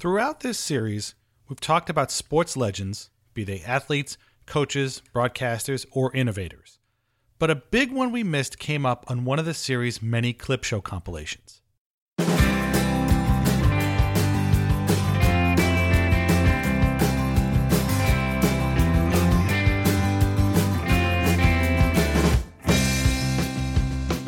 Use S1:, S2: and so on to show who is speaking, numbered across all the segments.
S1: Throughout this series, we've talked about sports legends, be they athletes, coaches, broadcasters, or innovators. But a big one we missed came up on one of the series' many clip show compilations.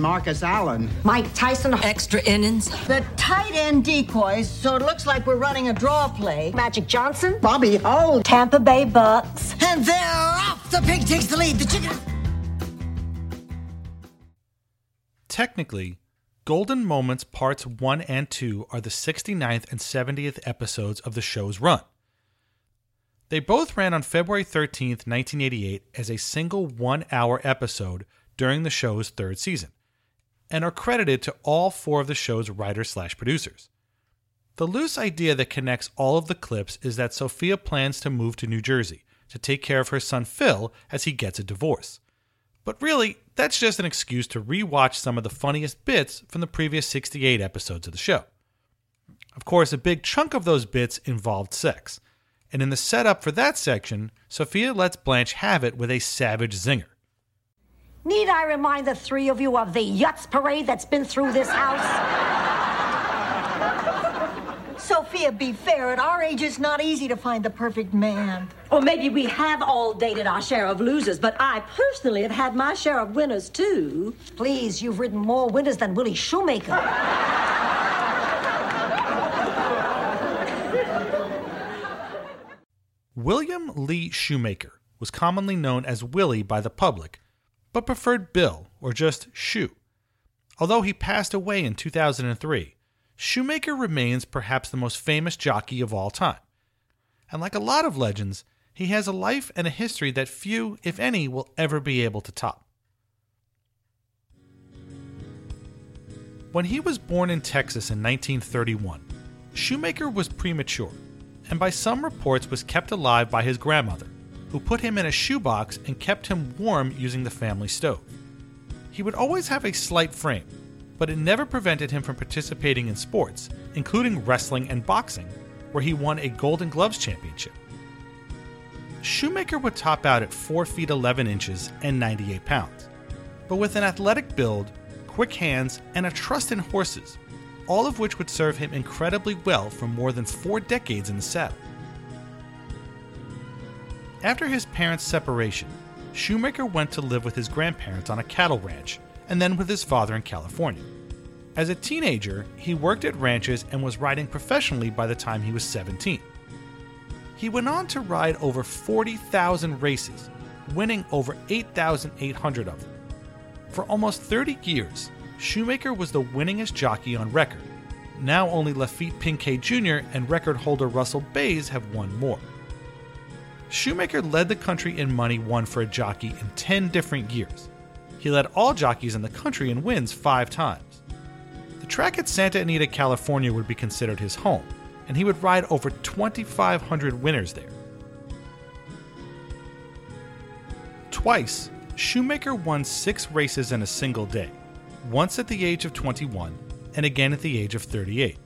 S2: Marcus Allen.
S3: Mike Tyson.
S4: Extra innings.
S5: The tight end decoys, so it looks like we're running a draw play.
S3: Magic Johnson.
S2: Bobby Holt.
S3: Tampa Bay Bucks.
S5: And they're off! The pig takes the lead. The chicken.
S1: Technically, Golden Moments Parts 1 and 2 are the 69th and 70th episodes of the show's run. They both ran on February 13th, 1988, as a single one hour episode during the show's third season, and are credited to all four of the show's writers slash producers. The loose idea that connects all of the clips is that Sophia plans to move to New Jersey to take care of her son Phil as he gets a divorce. But really, that's just an excuse to rewatch some of the funniest bits from the previous 68 episodes of the show. Of course, a big chunk of those bits involved sex, and in the setup for that section, Sophia lets Blanche have it with a savage zinger.
S3: Need I remind the three of you of the Yutz parade that's been through this house?
S5: Sophia, be fair. At our age, it's not easy to find the perfect man.
S4: Or maybe we have all dated our share of losers, but I personally have had my share of winners too.
S3: Please, you've ridden more winners than Willie Shoemaker.
S1: William Lee Shoemaker was commonly known as Willie by the public, but preferred Bill or just Shoe. Although he passed away in 2003, Shoemaker remains perhaps the most famous jockey of all time. And like a lot of legends, he has a life and a history that few, if any, will ever be able to top. When he was born in Texas in 1931, Shoemaker was premature, and by some reports was kept alive by his grandmother, who put him in a shoebox and kept him warm using the family stove. He would always have a slight frame, but it never prevented him from participating in sports, including wrestling and boxing, where he won a Golden Gloves championship. Shoemaker would top out at 4 feet 11 inches and 98 pounds, but with an athletic build, quick hands, and a trust in horses, all of which would serve him incredibly well for more than four decades in the saddle. After his parents' separation, Shoemaker went to live with his grandparents on a cattle ranch and then with his father in California. As a teenager, he worked at ranches and was riding professionally by the time he was 17. He went on to ride over 40,000 races, winning over 8,800 of them. For almost 30 years, Shoemaker was the winningest jockey on record. Now only Laffit Pincay Jr. and record holder Russell Baze have won more. Shoemaker led the country in money won for a jockey in 10 different years. He led all jockeys in the country in wins five times. The track at Santa Anita, California would be considered his home, and he would ride over 2,500 winners there. Twice, Shoemaker won six races in a single day, once at the age of 21 and again at the age of 38.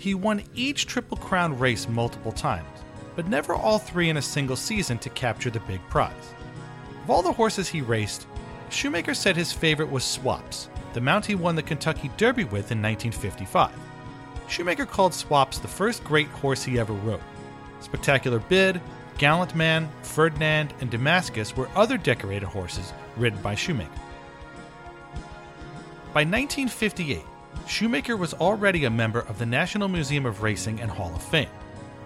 S1: He won each Triple Crown race multiple times, but never all three in a single season to capture the big prize. Of all the horses he raced, Shoemaker said his favorite was Swaps, the mount he won the Kentucky Derby with in 1955. Shoemaker called Swaps the first great horse he ever rode. Spectacular Bid, Gallant Man, Ferdinand, and Damascus were other decorated horses ridden by Shoemaker. By 1958, Shoemaker was already a member of the National Museum of Racing and Hall of Fame.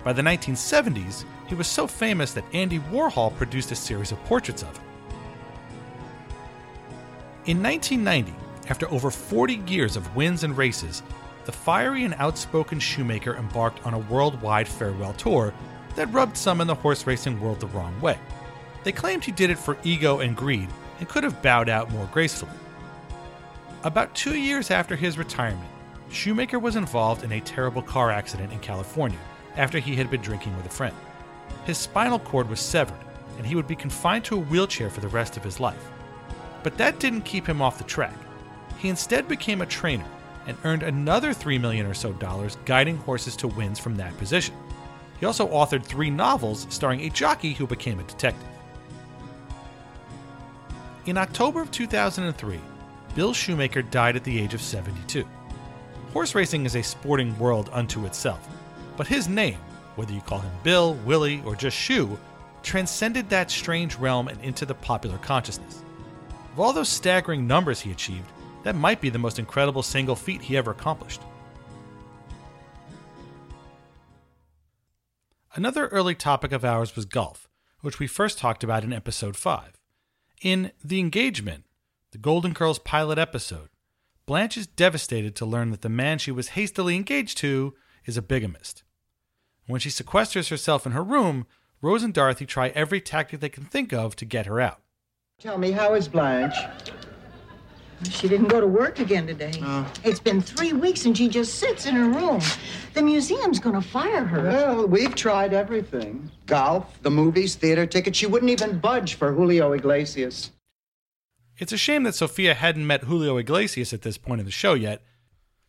S1: By the 1970s, he was so famous that Andy Warhol produced a series of portraits of him. In 1990, after over 40 years of wins and races, the fiery and outspoken Shoemaker embarked on a worldwide farewell tour that rubbed some in the horse racing world the wrong way. They claimed he did it for ego and greed and could have bowed out more gracefully. About two years after his retirement, Shoemaker was involved in a terrible car accident in California after he had been drinking with a friend. His spinal cord was severed, and he would be confined to a wheelchair for the rest of his life. But that didn't keep him off the track. He instead became a trainer and earned another 3 million or so dollars guiding horses to wins from that position. He also authored three novels starring a jockey who became a detective. In October of 2003, Bill Shoemaker died at the age of 72. Horse racing is a sporting world unto itself, but his name, whether you call him Bill, Willie, or just Shoe, transcended that strange realm and into the popular consciousness. Of all those staggering numbers he achieved, that might be the most incredible single feat he ever accomplished. Another early topic of ours was golf, which we first talked about in episode 5. In The Engagement, the Golden Girls pilot episode, Blanche is devastated to learn that the man she was hastily engaged to is a bigamist. When she sequesters herself in her room, Rose and Dorothy try every tactic they can think of to get her out.
S2: Tell me, how is Blanche?
S5: She didn't go to work again today.
S2: Oh.
S5: It's been three weeks and she just sits in her room. The museum's gonna fire her.
S2: Well, we've tried everything golf, the movies, theater tickets. She wouldn't even budge for Julio Iglesias.
S1: It's a shame that Sophia hadn't met Julio Iglesias at this point in the show yet.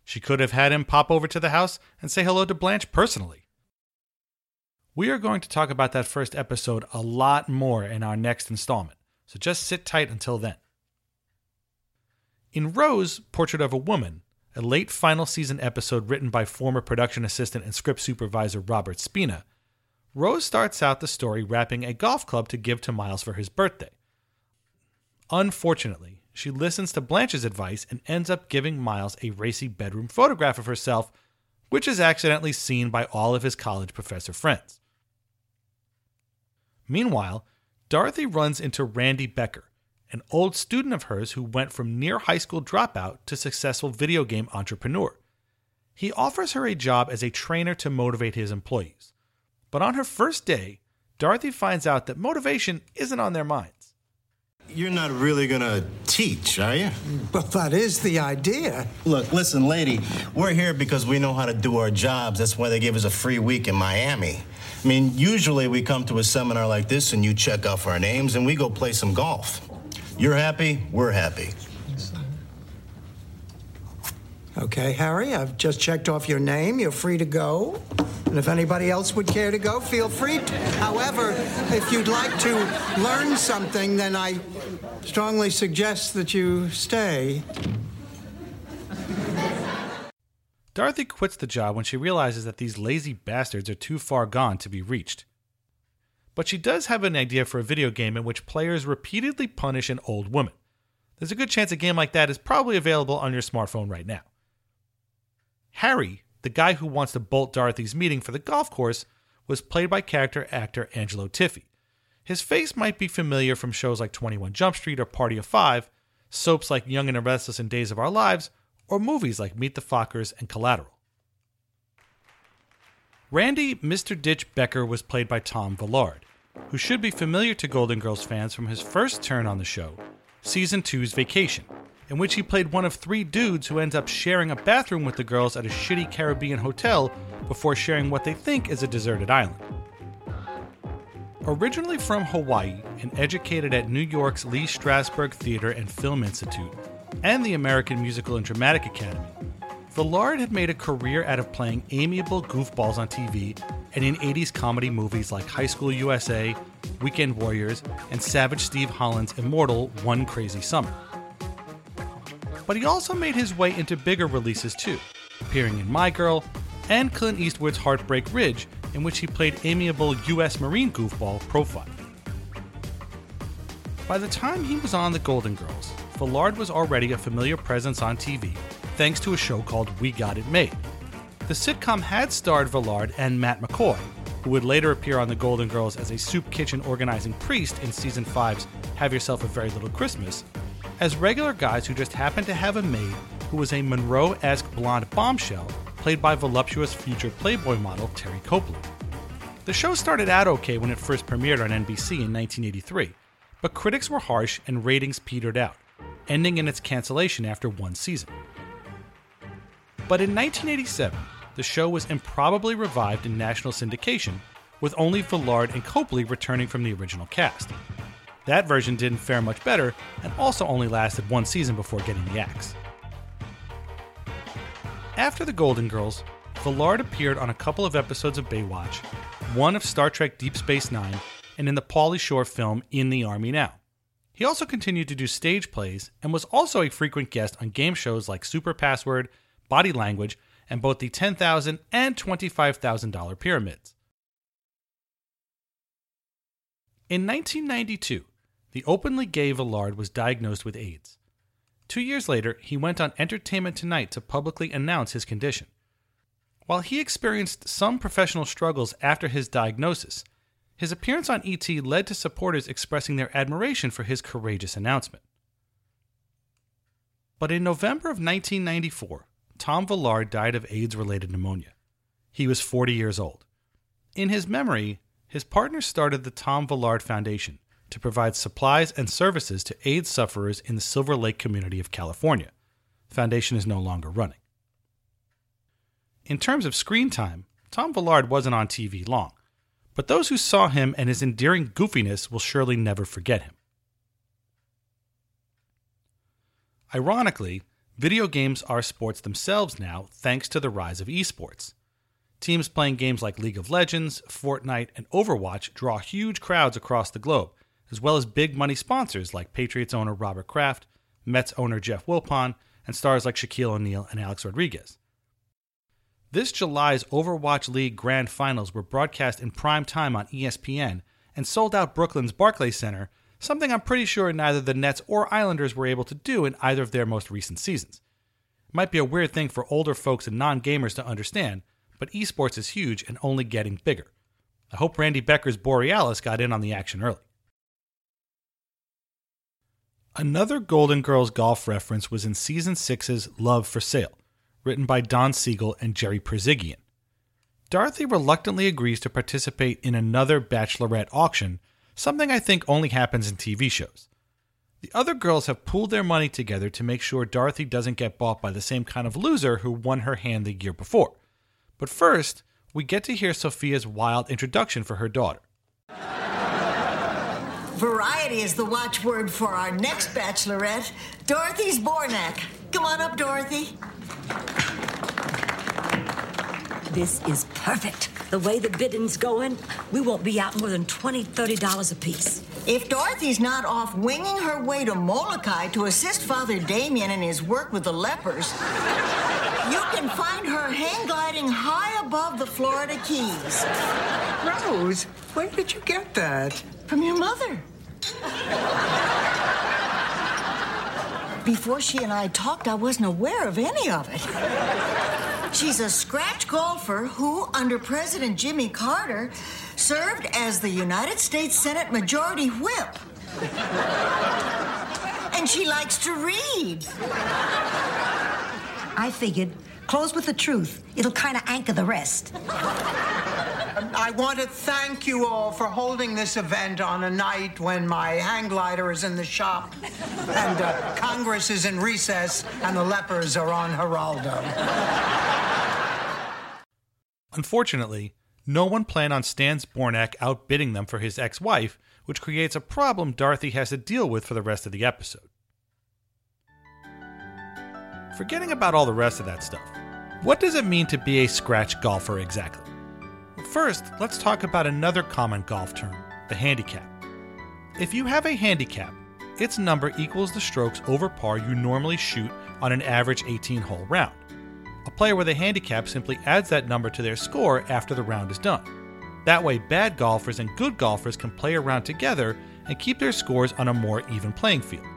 S1: She could have had him pop over to the house and say hello to Blanche personally. We are going to talk about that first episode a lot more in our next installment, so just sit tight until then. In Rose, Portrait of a Woman, a late final season episode written by former production assistant and script supervisor Robert Spina, Rose starts out the story wrapping a golf club to give to Miles for his birthday. Unfortunately, she listens to Blanche's advice and ends up giving Miles a racy bedroom photograph of herself, which is accidentally seen by all of his college professor friends. Meanwhile, Dorothy runs into Randy Becker, an old student of hers who went from near high school dropout to successful video game entrepreneur. He offers her a job as a trainer to motivate his employees. But on her first day, Dorothy finds out that motivation isn't on their minds.
S6: You're not really gonna teach, are you?
S7: Well, that is the idea.
S6: Look, listen, lady, we're here because we know how to do our jobs. That's why they gave us a free week in Miami. I mean, usually we come to a seminar like this and you check off our names and we go play some golf. You're happy, we're happy.
S7: Okay, Harry, I've just checked off your name. You're free to go. And if anybody else would care to go, feel free to. However, if you'd like to learn something, then I strongly suggest that you stay.
S1: Dorothy quits the job when she realizes that these lazy bastards are too far gone to be reached. But she does have an idea for a video game in which players repeatedly punish an old woman. There's a good chance a game like that is probably available on your smartphone right now. Harry, the guy who wants to bolt Dorothy's meeting for the golf course, was played by character actor Angelo Tiffe. His face might be familiar from shows like 21 Jump Street or Party of Five, soaps like Young and the Restless and Days of Our Lives, or movies like Meet the Fockers and Collateral. Randy Mr. Ditch Becker was played by Tom Villard, who should be familiar to Golden Girls fans from his first turn on the show, Season 2's Vacation, in which he played one of three dudes who ends up sharing a bathroom with the girls at a shitty Caribbean hotel before sharing what they think is a deserted island. Originally from Hawaii and educated at New York's Lee Strasberg Theater and Film Institute and the American Musical and Dramatic Academy, Villard had made a career out of playing amiable goofballs on TV and in 80s comedy movies like High School USA, Weekend Warriors, and Savage Steve Holland's immortal One Crazy Summer. But he also made his way into bigger releases too, appearing in My Girl and Clint Eastwood's Heartbreak Ridge, in which he played amiable U.S. Marine goofball Profile. By the time he was on The Golden Girls, Villard was already a familiar presence on TV thanks to a show called We Got It Made. The sitcom had starred Villard and Matt McCoy, who would later appear on The Golden Girls as a soup kitchen organizing priest in season 5's Have Yourself a Very Little Christmas, as regular guys who just happened to have a maid who was a Monroe esque blonde bombshell played by voluptuous future Playboy model Teri Copley. The show started out okay when it first premiered on NBC in 1983, but critics were harsh and ratings petered out, ending in its cancellation after one season. But in 1987, the show was improbably revived in national syndication, with only Villard and Copley returning from the original cast. That version didn't fare much better and also only lasted one season before getting the axe. After the Golden Girls, Villard appeared on a couple of episodes of Baywatch, one of Star Trek Deep Space Nine, and in the Pauly Shore film In the Army Now. He also continued to do stage plays and was also a frequent guest on game shows like Super Password, Body Language, and both the $10,000 and $25,000 pyramids. In 1992, the openly gay Villard was diagnosed with AIDS. Two years later, he went on Entertainment Tonight to publicly announce his condition. While he experienced some professional struggles after his diagnosis, his appearance on ET led to supporters expressing their admiration for his courageous announcement. But in November of 1994, Tom Villard died of AIDS related pneumonia. He was 40 years old. In his memory, his partner started the Tom Villard Foundation to provide supplies and services to AIDS sufferers in the Silver Lake community of California. The foundation is no longer running. In terms of screen time, Tom Villard wasn't on TV long, but those who saw him and his endearing goofiness will surely never forget him. Ironically, video games are sports themselves now thanks to the rise of esports. Teams playing games like League of Legends, Fortnite, and Overwatch draw huge crowds across the globe, as well as big money sponsors like Patriots owner Robert Kraft, Mets owner Jeff Wilpon, and stars like Shaquille O'Neal and Alex Rodriguez. This July's Overwatch League Grand Finals were broadcast in prime time on ESPN and sold out Brooklyn's Barclays Center, something I'm pretty sure neither the Nets or Islanders were able to do in either of their most recent seasons. It might be a weird thing for older folks and non gamers to understand, but esports is huge and only getting bigger. I hope Randy Becker's Borealis got in on the action early. Another Golden Girls golf reference was in season six's Love for Sale, written by Don Siegel and Jerry Perzigian. Dorothy reluctantly agrees to participate in another bachelorette auction, something I think only happens in TV shows. The other girls have pooled their money together to make sure Dorothy doesn't get bought by the same kind of loser who won her hand the year before. But first, we get to hear Sophia's wild introduction for her daughter.
S5: Variety is the watchword for our next bachelorette, Dorothy Zbornak. Come on up, Dorothy.
S4: This is perfect. The way the bidding's going, we won't be out more than $20, $30 a piece.
S5: If Dorothy's not off winging her way to Molokai to assist Father Damien in his work with the lepers, you can find her hang gliding high above the Florida Keys.
S7: Rose, where did you get that?
S5: From your mother. Before she and I talked, I wasn't aware of any of it. She's a scratch golfer who, under President Jimmy Carter, served as the United States Senate Majority Whip. And she likes to read.
S3: I figured, close with the truth. It'll kind of anchor the rest.
S7: I want to thank you all for holding this event on a night when my hang glider is in the shop and uh, Congress is in recess and the lepers are on Geraldo.
S1: Unfortunately, no one planned on Stan Zbornak outbidding them for his ex wife, which creates a problem Dorothy has to deal with for the rest of the episode. Forgetting about all the rest of that stuff, what does it mean to be a scratch golfer exactly? First, let's talk about another common golf term the handicap. If you have a handicap, its number equals the strokes over par you normally shoot on an average 18 hole round. A player with a handicap simply adds that number to their score after the round is done. That way, bad golfers and good golfers can play around together and keep their scores on a more even playing field.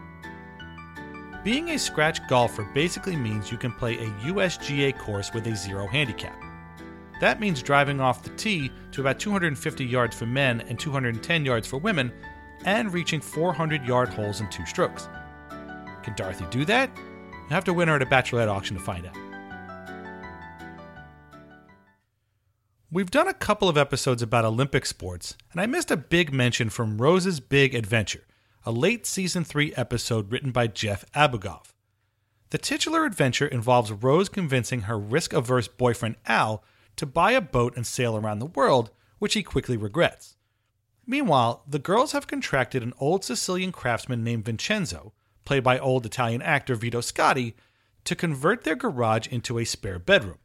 S1: Being a scratch golfer basically means you can play a USGA course with a zero handicap. That means driving off the tee to about 250 yards for men and 210 yards for women, and reaching 400 yard holes in two strokes. Can Dorothy do that? You have to win her at a bachelorette auction to find out. We've done a couple of episodes about Olympic sports, and I missed a big mention from Rose's Big Adventure, a late season 3 episode written by Jeff Abugov. The titular adventure involves Rose convincing her risk averse boyfriend Al to buy a boat and sail around the world, which he quickly regrets. Meanwhile, the girls have contracted an old Sicilian craftsman named Vincenzo, played by old Italian actor Vito Scotti, to convert their garage into a spare bedroom.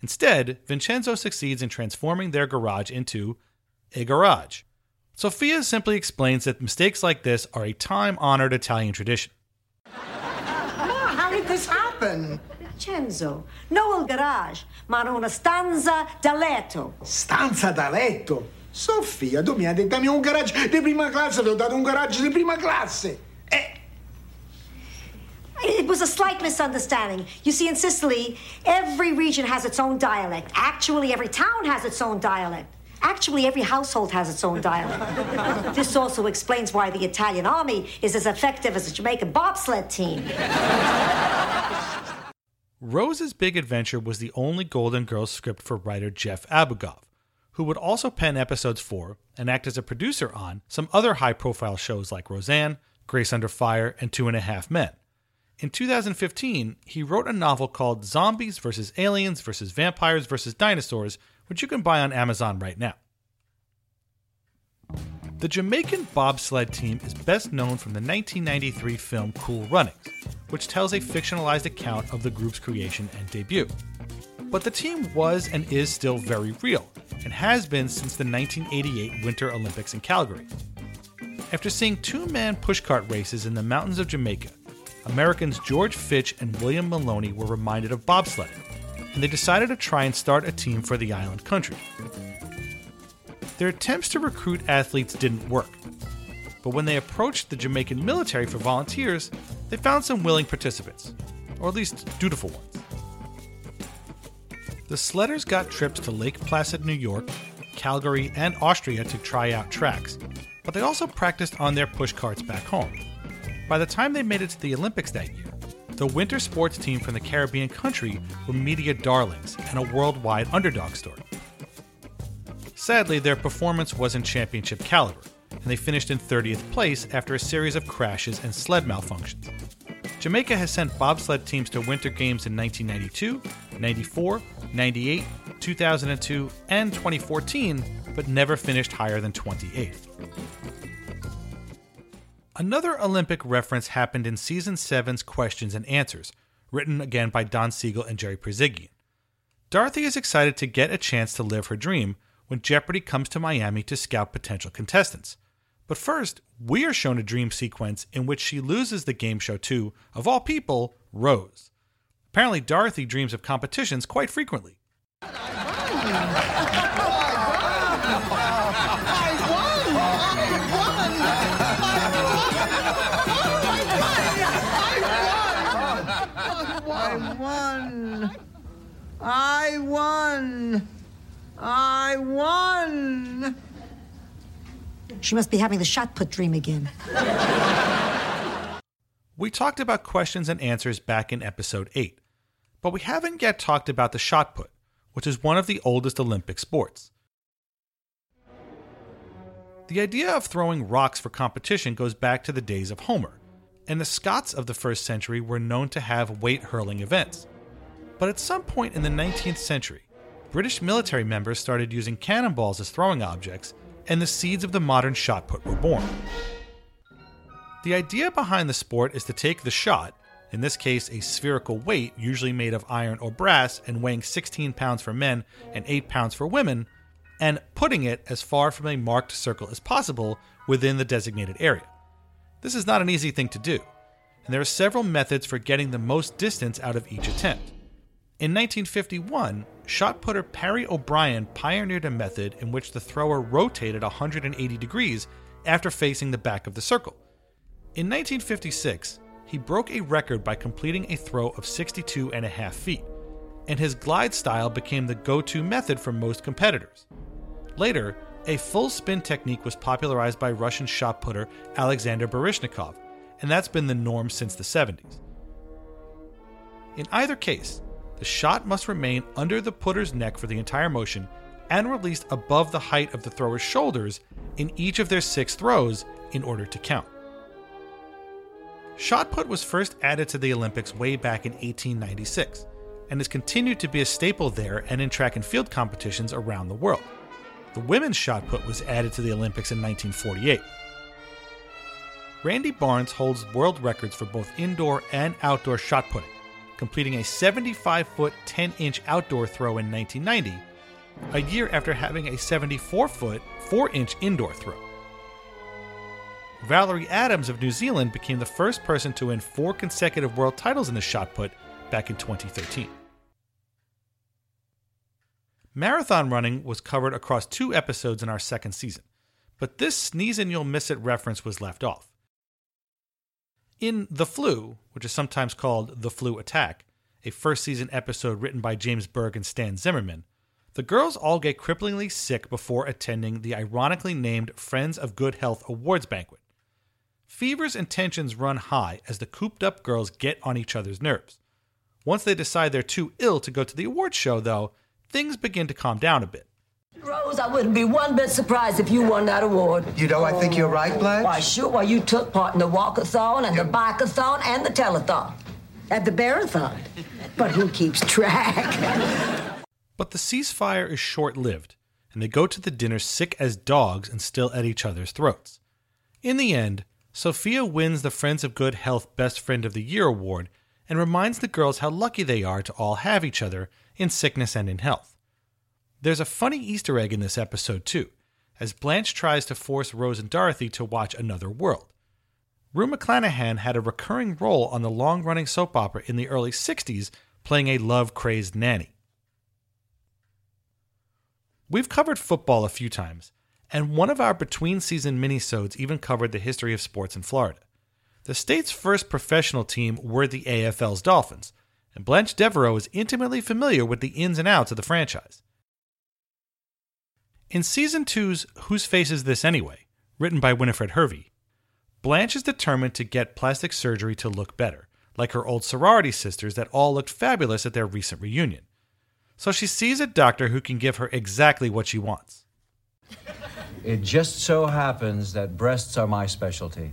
S1: Instead, Vincenzo succeeds in transforming their garage into a garage. Sophia simply explains that mistakes like this are a time honored Italian tradition.
S7: How did this happen?
S3: Vincenzo, no garage, ma una stanza da letto.
S8: Stanza da letto? Sofia, tu mi hai detto dammi un garage di prima classe, ti ho dato un garage di prima classe. Eh,
S3: It was a slight misunderstanding. You see, in Sicily, every region has its own dialect. Actually, every town has its own dialect. Actually, every household has its own dialect. this also explains why the Italian army is as effective as the Jamaican bobsled team.
S1: Rose's Big Adventure was the only Golden Girls script for writer Jeff Abugov, who would also pen episodes for and act as a producer on some other high profile shows like Roseanne, Grace Under Fire, and Two and a Half Men. In 2015, he wrote a novel called Zombies vs. Aliens vs. Vampires vs. Dinosaurs, which you can buy on Amazon right now. The Jamaican bobsled team is best known from the 1993 film Cool Runnings, which tells a fictionalized account of the group's creation and debut. But the team was and is still very real, and has been since the 1988 Winter Olympics in Calgary. After seeing two man pushcart races in the mountains of Jamaica, Americans George Fitch and William Maloney were reminded of bobsledding, and they decided to try and start a team for the island country. Their attempts to recruit athletes didn't work, but when they approached the Jamaican military for volunteers, they found some willing participants, or at least dutiful ones. The sledders got trips to Lake Placid, New York, Calgary, and Austria to try out tracks, but they also practiced on their pushcarts back home. By the time they made it to the Olympics that year, the winter sports team from the Caribbean country were media darlings and a worldwide underdog story. Sadly, their performance wasn't championship caliber, and they finished in 30th place after a series of crashes and sled malfunctions. Jamaica has sent bobsled teams to winter games in 1992, 94, 98, 2002, and 2014, but never finished higher than 28th. Another Olympic reference happened in season 7's Questions and Answers, written again by Don Siegel and Jerry Perzigian. Dorothy is excited to get a chance to live her dream when Jeopardy comes to Miami to scout potential contestants. But first, we are shown a dream sequence in which she loses the game show to, of all people, Rose. Apparently, Dorothy dreams of competitions quite frequently.
S7: Oh I won. I won.
S3: She must be having the shot put dream again.
S1: We talked about questions and answers back in episode 8, but we haven't yet talked about the shot put, which is one of the oldest Olympic sports. The idea of throwing rocks for competition goes back to the days of Homer, and the Scots of the first century were known to have weight hurling events. But at some point in the 19th century, British military members started using cannonballs as throwing objects, and the seeds of the modern shot put were born. The idea behind the sport is to take the shot, in this case a spherical weight usually made of iron or brass and weighing 16 pounds for men and 8 pounds for women, and putting it as far from a marked circle as possible within the designated area. This is not an easy thing to do, and there are several methods for getting the most distance out of each attempt. In 1951, shot putter Parry O'Brien pioneered a method in which the thrower rotated 180 degrees after facing the back of the circle. In 1956, he broke a record by completing a throw of 62 and a half feet, and his glide style became the go to method for most competitors. Later, a full spin technique was popularized by Russian shot putter Alexander Baryshnikov, and that's been the norm since the 70s. In either case, the shot must remain under the putter's neck for the entire motion and released above the height of the thrower's shoulders in each of their six throws in order to count. Shot put was first added to the Olympics way back in 1896 and has continued to be a staple there and in track and field competitions around the world. The women's shot put was added to the Olympics in 1948. Randy Barnes holds world records for both indoor and outdoor shot putting, completing a 75 foot 10 inch outdoor throw in 1990, a year after having a 74 foot 4 inch indoor throw. Valerie Adams of New Zealand became the first person to win four consecutive world titles in the shot put back in 2013. Marathon running was covered across two episodes in our second season, but this sneeze and you'll miss it reference was left off. In The Flu, which is sometimes called The Flu Attack, a first season episode written by James Berg and Stan Zimmerman, the girls all get cripplingly sick before attending the ironically named Friends of Good Health Awards banquet. Fevers and tensions run high as the cooped up girls get on each other's nerves. Once they decide they're too ill to go to the awards show, though, things begin to calm down a bit.
S4: Rose, I wouldn't be one bit surprised if you won that award.
S2: You know, I think you're right, Blanche.
S4: Why, sure. Why, you took part in the walkathon and the bikeathon and the telethon.
S3: At the Bearathon. But who keeps track?
S1: But the ceasefire is short lived, and they go to the dinner sick as dogs and still at each other's throats. In the end, Sophia wins the Friends of Good Health Best Friend of the Year award and reminds the girls how lucky they are to all have each other in sickness and in health. There's a funny Easter egg in this episode, too, as Blanche tries to force Rose and Dorothy to watch Another World. Rue McClanahan had a recurring role on the long running soap opera in the early 60s, playing a love crazed nanny. We've covered football a few times, and one of our between season minisodes even covered the history of sports in Florida. The state's first professional team were the AFL's Dolphins, and Blanche Devereaux is intimately familiar with the ins and outs of the franchise. In season two's Whose Face Is This Anyway, written by Winifred Hervey, Blanche is determined to get plastic surgery to look better, like her old sorority sisters that all looked fabulous at their recent reunion. So she sees a doctor who can give her exactly what she wants.
S9: It just so happens that breasts are my specialty.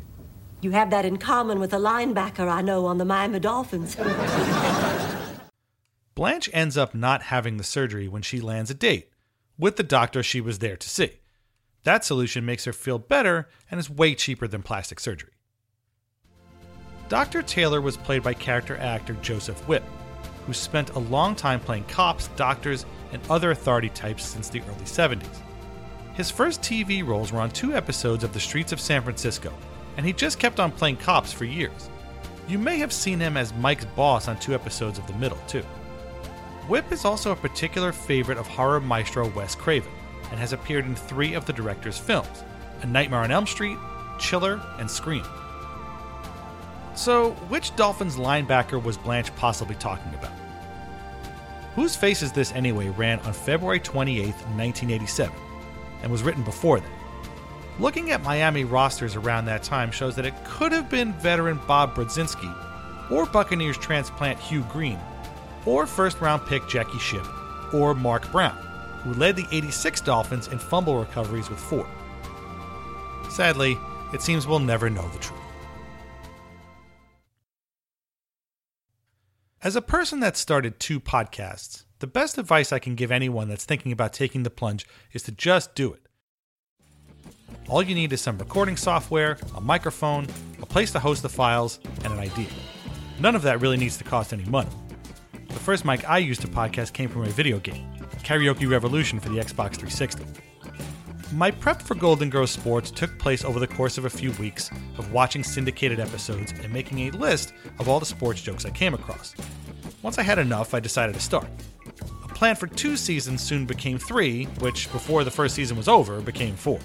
S4: You have that in common with a linebacker I know on the Miami Dolphins.
S1: Blanche ends up not having the surgery when she lands a date with the doctor she was there to see. That solution makes her feel better and is way cheaper than plastic surgery. Dr. Taylor was played by character actor Joseph Whipp, who spent a long time playing cops, doctors, and other authority types since the early 70s. His first TV roles were on two episodes of The Streets of San Francisco, and he just kept on playing cops for years. You may have seen him as Mike's boss on two episodes of The Middle, too. Whipp is also a particular favorite of horror maestro Wes Craven and has appeared in three of the director's films A Nightmare on Elm Street, Chiller, and Scream. So, which Dolphins linebacker was Blanche possibly talking about? Whose Face Is This Anyway ran on February 28, 1987, and was written before that. Looking at Miami rosters around that time shows that it could have been veteran Bob Brudzinski, or Buccaneers transplant Hugh Green, or first round pick Jackie Shipp or Mark Brown, who led the 86 Dolphins in fumble recoveries with four. Sadly, it seems we'll never know the truth. As a person that started two podcasts, the best advice I can give anyone that's thinking about taking the plunge is to just do it. All you need is some recording software, a microphone, a place to host the files, and an idea. None of that really needs to cost any money. The first mic I used to podcast came from a video game, Karaoke Revolution for the Xbox 360. My prep for Golden Girls Sports took place over the course of a few weeks of watching syndicated episodes and making a list of all the sports jokes I came across. Once I had enough, I decided to start. A plan for two seasons soon became three, which, before the first season was over, became four.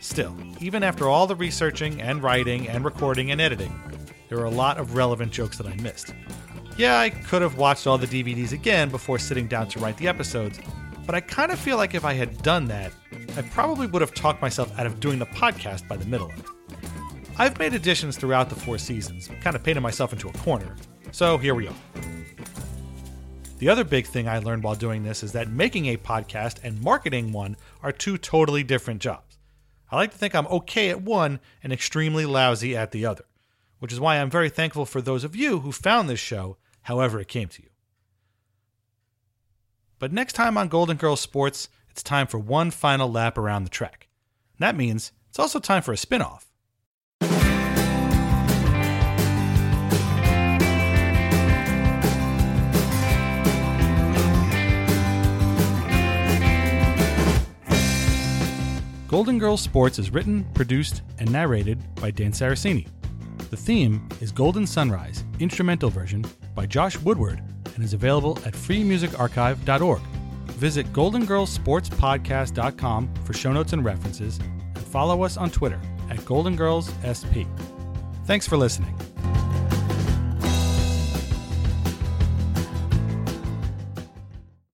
S1: Still, even after all the researching and writing and recording and editing, there were a lot of relevant jokes that I missed. Yeah, I could have watched all the DVDs again before sitting down to write the episodes, but I kind of feel like if I had done that, I probably would have talked myself out of doing the podcast by the middle of it. I've made additions throughout the four seasons, kind of painted myself into a corner, so here we are. The other big thing I learned while doing this is that making a podcast and marketing one are two totally different jobs. I like to think I'm okay at one and extremely lousy at the other, which is why I'm very thankful for those of you who found this show however it came to you. But next time on Golden Girls Sports, it's time for one final lap around the track. And that means it's also time for a spinoff. Golden Girls Sports is written, produced, and narrated by Dan Saracini. The theme is Golden Sunrise, instrumental version by Josh Woodward, and is available at freemusicarchive.org. Visit goldengirlsportspodcast.com for show notes and references, and follow us on Twitter at Golden Girls SP. Thanks for listening.